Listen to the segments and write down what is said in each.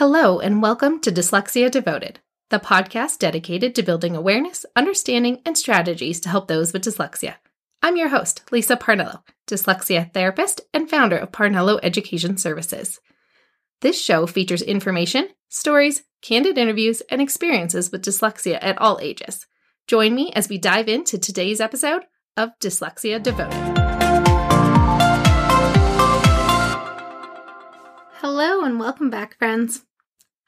Hello, and welcome to Dyslexia Devoted, the podcast dedicated to building awareness, understanding, and strategies to help those with dyslexia. I'm your host, Lisa Parnello, dyslexia therapist and founder of Parnello Education Services. This show features information, stories, candid interviews, and experiences with dyslexia at all ages. Join me as we dive into today's episode of Dyslexia Devoted. Hello, and welcome back, friends.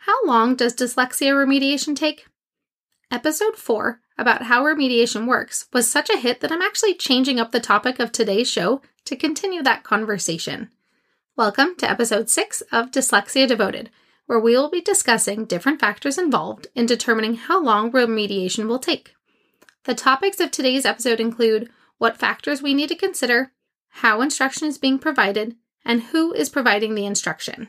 How long does dyslexia remediation take? Episode 4 about how remediation works was such a hit that I'm actually changing up the topic of today's show to continue that conversation. Welcome to episode 6 of Dyslexia Devoted, where we will be discussing different factors involved in determining how long remediation will take. The topics of today's episode include what factors we need to consider, how instruction is being provided, and who is providing the instruction.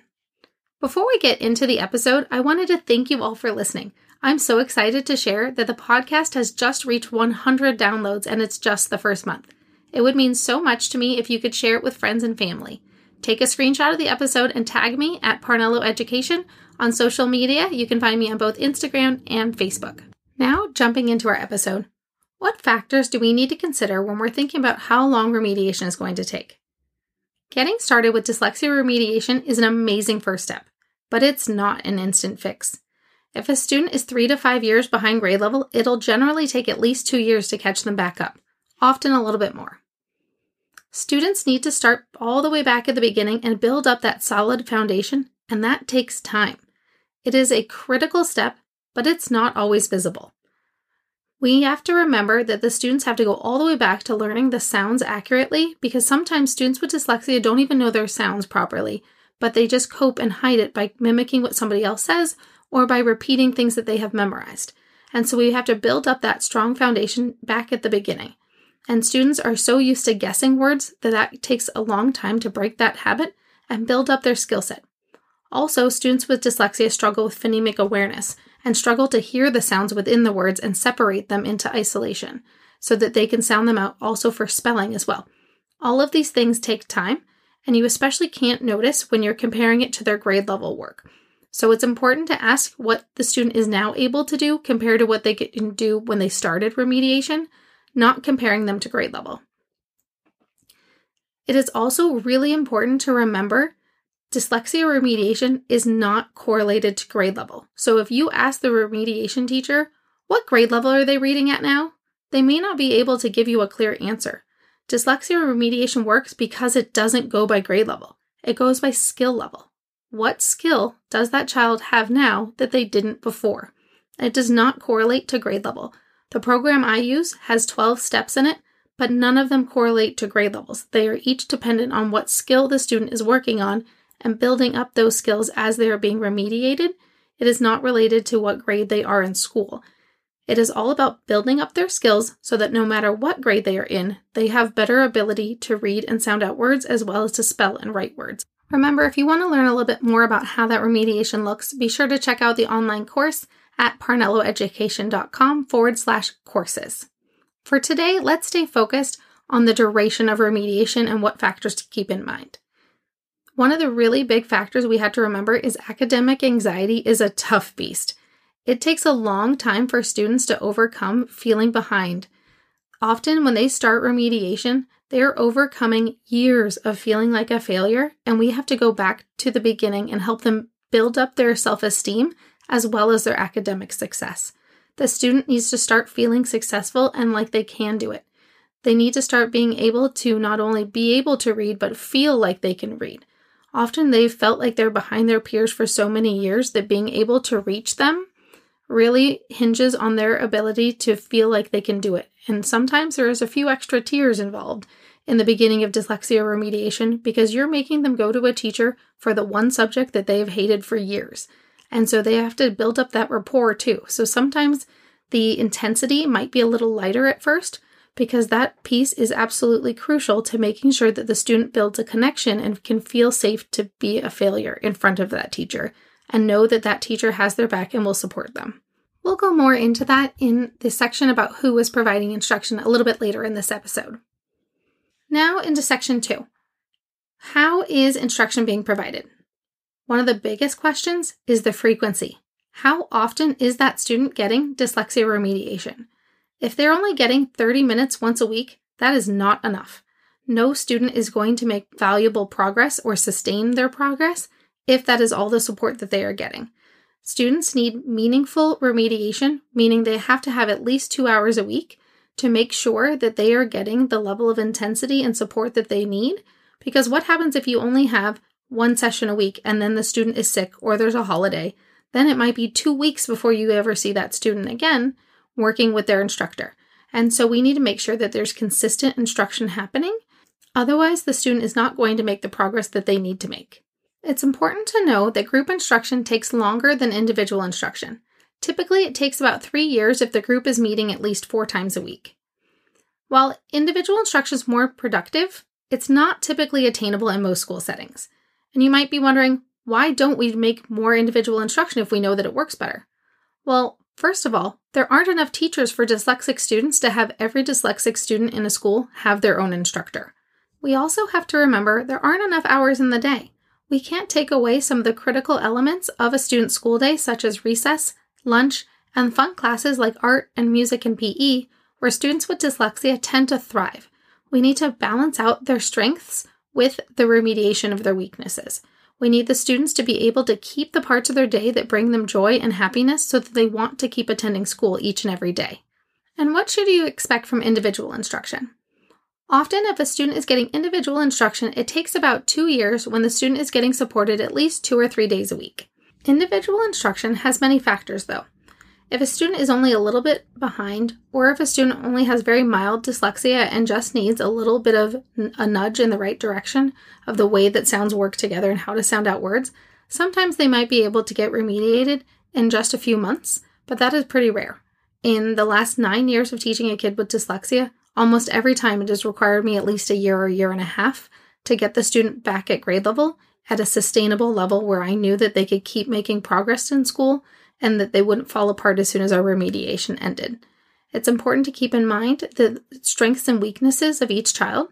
Before we get into the episode, I wanted to thank you all for listening. I'm so excited to share that the podcast has just reached 100 downloads and it's just the first month. It would mean so much to me if you could share it with friends and family. Take a screenshot of the episode and tag me at Parnello Education. On social media, you can find me on both Instagram and Facebook. Now, jumping into our episode. What factors do we need to consider when we're thinking about how long remediation is going to take? Getting started with dyslexia remediation is an amazing first step but it's not an instant fix. If a student is three to five years behind grade level, it'll generally take at least two years to catch them back up, often a little bit more. Students need to start all the way back at the beginning and build up that solid foundation, and that takes time. It is a critical step, but it's not always visible. We have to remember that the students have to go all the way back to learning the sounds accurately because sometimes students with dyslexia don't even know their sounds properly, but they just cope and hide it by mimicking what somebody else says or by repeating things that they have memorized. And so we have to build up that strong foundation back at the beginning. And students are so used to guessing words that that takes a long time to break that habit and build up their skill set. Also, students with dyslexia struggle with phonemic awareness and struggle to hear the sounds within the words and separate them into isolation so that they can sound them out also for spelling as well. All of these things take time, and you especially can't notice when you're comparing it to their grade level work. So it's important to ask what the student is now able to do compared to what they can do when they started remediation, not comparing them to grade level. It is also really important to remember dyslexia remediation is not correlated to grade level. So if you ask the remediation teacher, what grade level are they reading at now? They may not be able to give you a clear answer. Dyslexia remediation works because it doesn't go by grade level, it goes by skill level. What skill does that child have now that they didn't before? It does not correlate to grade level. The program I use has 12 steps in it, but none of them correlate to grade levels. They are each dependent on what skill the student is working on and building up those skills as they are being remediated. It is not related to what grade they are in school. It is all about building up their skills so that no matter what grade they are in, they have better ability to read and sound out words as well as to spell and write words. Remember, if you want to learn a little bit more about how that remediation looks, be sure to check out the online course at parnelloeducation.com forward slash courses. For today, let's stay focused on the duration of remediation and what factors to keep in mind. One of the really big factors we had to remember is academic anxiety is a tough beast. It takes a long time for students to overcome feeling behind. Often, when they start remediation, they are overcoming years of feeling like a failure, and we have to go back to the beginning and help them build up their self esteem as well as their academic success. The student needs to start feeling successful and like they can do it. They need to start being able to not only be able to read, but feel like they can read. Often they've felt like they're behind their peers for so many years that being able to reach them really hinges on their ability to feel like they can do it. And sometimes there is a few extra tears involved in the beginning of dyslexia remediation because you're making them go to a teacher for the one subject that they have hated for years. And so they have to build up that rapport too. So sometimes the intensity might be a little lighter at first because that piece is absolutely crucial to making sure that the student builds a connection and can feel safe to be a failure in front of that teacher and know that that teacher has their back and will support them. We'll go more into that in the section about who is providing instruction a little bit later in this episode. Now into section two. How is instruction being provided? One of the biggest questions is the frequency. How often is that student getting dyslexia remediation? If they're only getting 30 minutes once a week, that is not enough. No student is going to make valuable progress or sustain their progress if that is all the support that they are getting. Students need meaningful remediation, meaning they have to have at least two hours a week to make sure that they are getting the level of intensity and support that they need. Because what happens if you only have one session a week and then the student is sick or there's a holiday? Then it might be two weeks before you ever see that student again working with their instructor. And so we need to make sure that there's consistent instruction happening. Otherwise, the student is not going to make the progress that they need to make. It's important to know that group instruction takes longer than individual instruction. Typically, it takes about three years if the group is meeting at least four times a week. While individual instruction is more productive, it's not typically attainable in most school settings. And you might be wondering, why don't we make more individual instruction if we know that it works better? Well, first of all, there aren't enough teachers for dyslexic students to have every dyslexic student in a school have their own instructor. We also have to remember there aren't enough hours in the day we can't take away some of the critical elements of a student's school day, such as recess, lunch, and fun classes like art and music and PE, where students with dyslexia tend to thrive. We need to balance out their strengths with the remediation of their weaknesses. We need the students to be able to keep the parts of their day that bring them joy and happiness so that they want to keep attending school each and every day. And what should you expect from individual instruction? Often, if a student is getting individual instruction, it takes about two years when the student is getting supported at least two or three days a week. Individual instruction has many factors, though. If a student is only a little bit behind, or if a student only has very mild dyslexia and just needs a little bit of a nudge in the right direction of the way that sounds work together and how to sound out words, sometimes they might be able to get remediated in just a few months, but that is pretty rare. In the last nine years of teaching a kid with dyslexia, Almost every time it has required me at least a year or a year and a half to get the student back at grade level at a sustainable level where I knew that they could keep making progress in school and that they wouldn't fall apart as soon as our remediation ended. It's important to keep in mind the strengths and weaknesses of each child.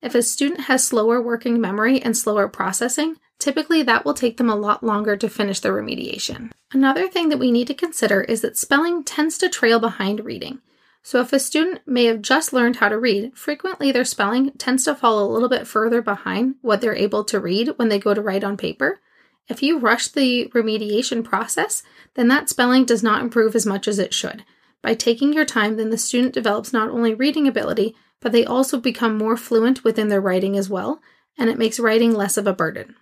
If a student has slower working memory and slower processing, typically that will take them a lot longer to finish their remediation. Another thing that we need to consider is that spelling tends to trail behind reading. So, if a student may have just learned how to read, frequently their spelling tends to fall a little bit further behind what they're able to read when they go to write on paper. If you rush the remediation process, then that spelling does not improve as much as it should. By taking your time, then the student develops not only reading ability, but they also become more fluent within their writing as well, and it makes writing less of a burden.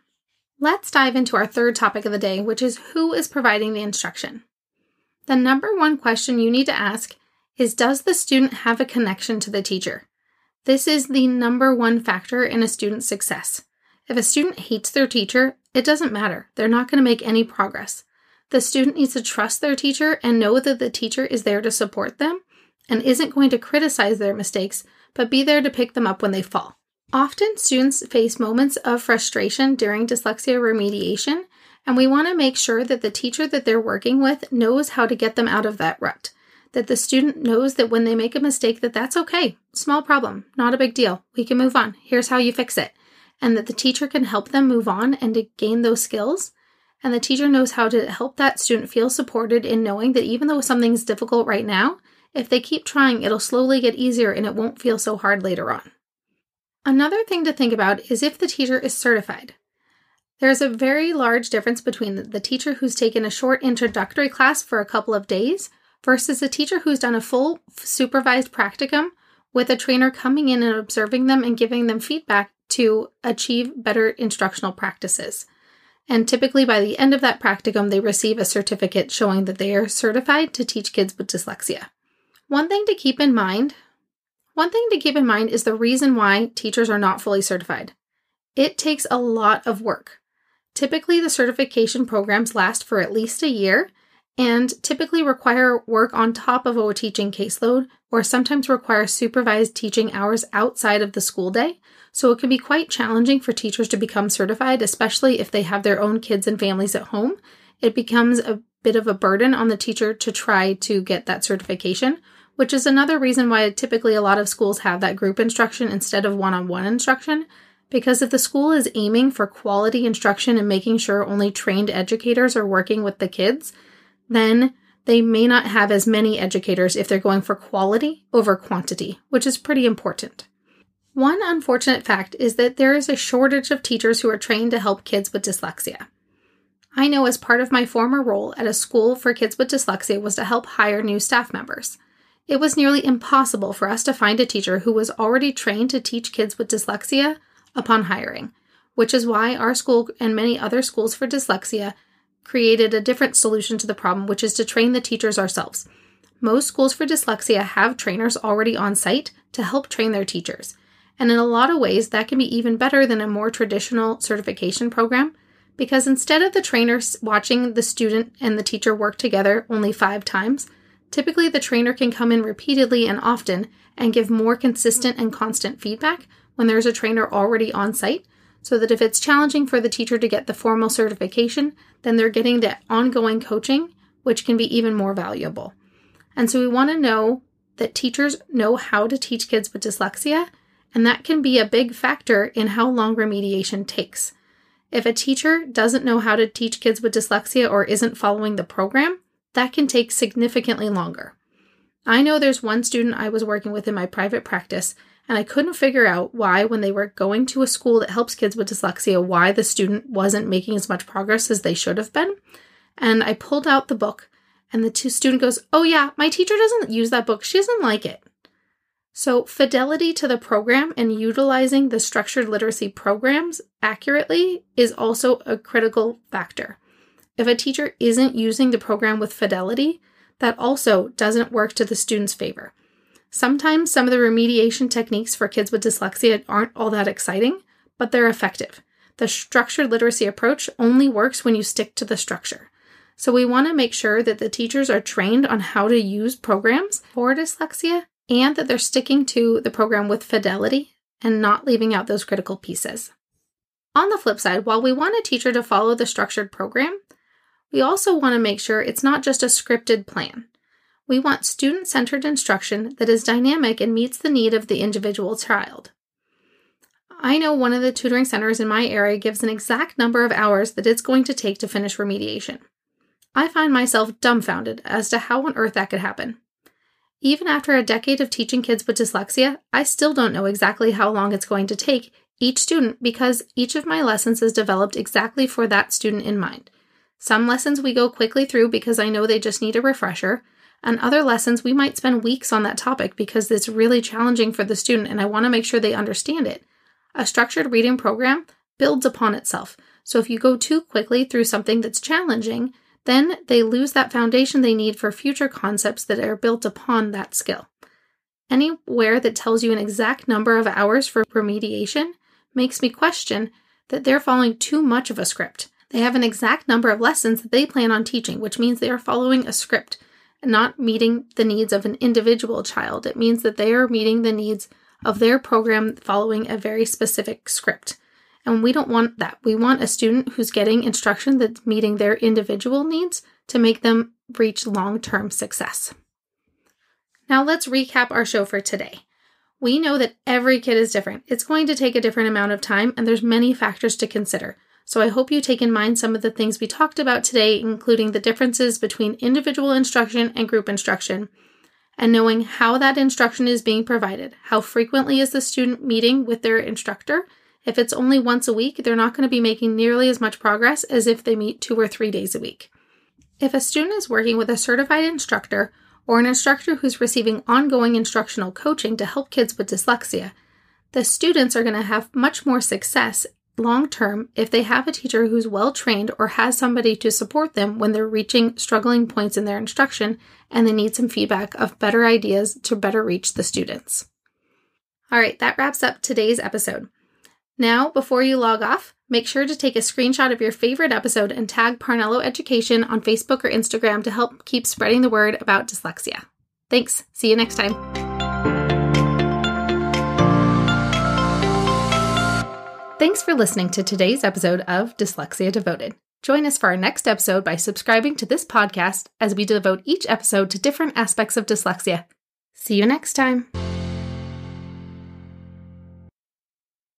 Let's dive into our third topic of the day, which is who is providing the instruction. The number one question you need to ask is Does the student have a connection to the teacher? This is the number one factor in a student's success. If a student hates their teacher, it doesn't matter. They're not going to make any progress. The student needs to trust their teacher and know that the teacher is there to support them and isn't going to criticize their mistakes, but be there to pick them up when they fall. Often, students face moments of frustration during dyslexia remediation, and we want to make sure that the teacher that they're working with knows how to get them out of that rut that the student knows that when they make a mistake that that's okay. Small problem. Not a big deal. We can move on. Here's how you fix it. And that the teacher can help them move on and to gain those skills. And the teacher knows how to help that student feel supported in knowing that even though something's difficult right now if they keep trying it'll slowly get easier and it won't feel so hard later on. Another thing to think about is if the teacher is certified. There's a very large difference between the teacher who's taken a short introductory class for a couple of days versus a teacher who's done a full supervised practicum with a trainer coming in and observing them and giving them feedback to achieve better instructional practices. And typically by the end of that practicum, they receive a certificate showing that they are certified to teach kids with dyslexia. One thing to keep in mind one thing to keep in mind is the reason why teachers are not fully certified. It takes a lot of work. Typically, the certification programs last for at least a year and typically require work on top of a teaching caseload or sometimes require supervised teaching hours outside of the school day. So it can be quite challenging for teachers to become certified, especially if they have their own kids and families at home. It becomes a bit of a burden on the teacher to try to get that certification, which is another reason why typically a lot of schools have that group instruction instead of one on one instruction. Because if the school is aiming for quality instruction and making sure only trained educators are working with the kids, then they may not have as many educators if they're going for quality over quantity, which is pretty important. One unfortunate fact is that there is a shortage of teachers who are trained to help kids with dyslexia. I know as part of my former role at a school for kids with dyslexia was to help hire new staff members. It was nearly impossible for us to find a teacher who was already trained to teach kids with dyslexia upon hiring, which is why our school and many other schools for dyslexia created a different solution to the problem, which is to train the teachers ourselves. Most schools for dyslexia have trainers already on site to help train their teachers. And in a lot of ways, that can be even better than a more traditional certification program because instead of the trainer watching the student and the teacher work together only five times, typically the trainer can come in repeatedly and often and give more consistent and constant feedback when there's a trainer already on site so that if it's challenging for the teacher to get the formal certification, then they're getting the ongoing coaching, which can be even more valuable. And so we want to know that teachers know how to teach kids with dyslexia, and that can be a big factor in how long remediation takes. If a teacher doesn't know how to teach kids with dyslexia or isn't following the program, that can take significantly longer. I know there's one student I was working with in my private practice and I couldn't figure out why, when they were going to a school that helps kids with dyslexia, why the student wasn't making as much progress as they should have been. And I pulled out the book, and the student goes, Oh, yeah, my teacher doesn't use that book. She doesn't like it. So, fidelity to the program and utilizing the structured literacy programs accurately is also a critical factor. If a teacher isn't using the program with fidelity, that also doesn't work to the student's favor. Sometimes some of the remediation techniques for kids with dyslexia aren't all that exciting, but they're effective. The structured literacy approach only works when you stick to the structure. So we want to make sure that the teachers are trained on how to use programs for dyslexia and that they're sticking to the program with fidelity and not leaving out those critical pieces. On the flip side, while we want a teacher to follow the structured program, we also want to make sure it's not just a scripted plan. We want student centered instruction that is dynamic and meets the need of the individual child. I know one of the tutoring centers in my area gives an exact number of hours that it's going to take to finish remediation. I find myself dumbfounded as to how on earth that could happen. Even after a decade of teaching kids with dyslexia, I still don't know exactly how long it's going to take each student because each of my lessons is developed exactly for that student in mind. Some lessons we go quickly through because I know they just need a refresher, and other lessons, we might spend weeks on that topic because it's really challenging for the student and I want to make sure they understand it. A structured reading program builds upon itself. So if you go too quickly through something that's challenging, then they lose that foundation they need for future concepts that are built upon that skill. Anywhere that tells you an exact number of hours for remediation makes me question that they're following too much of a script. They have an exact number of lessons that they plan on teaching, which means they are following a script not meeting the needs of an individual child. It means that they are meeting the needs of their program following a very specific script. And we don't want that. We want a student who's getting instruction that's meeting their individual needs to make them reach long term success. Now, let's recap our show for today. We know that every kid is different. It's going to take a different amount of time, and there's many factors to consider. So I hope you take in mind some of the things we talked about today, including the differences between individual instruction and group instruction, and knowing how that instruction is being provided. How frequently is the student meeting with their instructor? If it's only once a week, they're not going to be making nearly as much progress as if they meet two or three days a week. If a student is working with a certified instructor or an instructor who's receiving ongoing instructional coaching to help kids with dyslexia, the students are going to have much more success long term if they have a teacher who's well trained or has somebody to support them when they're reaching struggling points in their instruction and they need some feedback of better ideas to better reach the students. All right, that wraps up today's episode. Now, before you log off, make sure to take a screenshot of your favorite episode and tag Parnello Education on Facebook or Instagram to help keep spreading the word about dyslexia. Thanks. See you next time. Thanks for listening to today's episode of Dyslexia Devoted. Join us for our next episode by subscribing to this podcast as we devote each episode to different aspects of dyslexia. See you next time.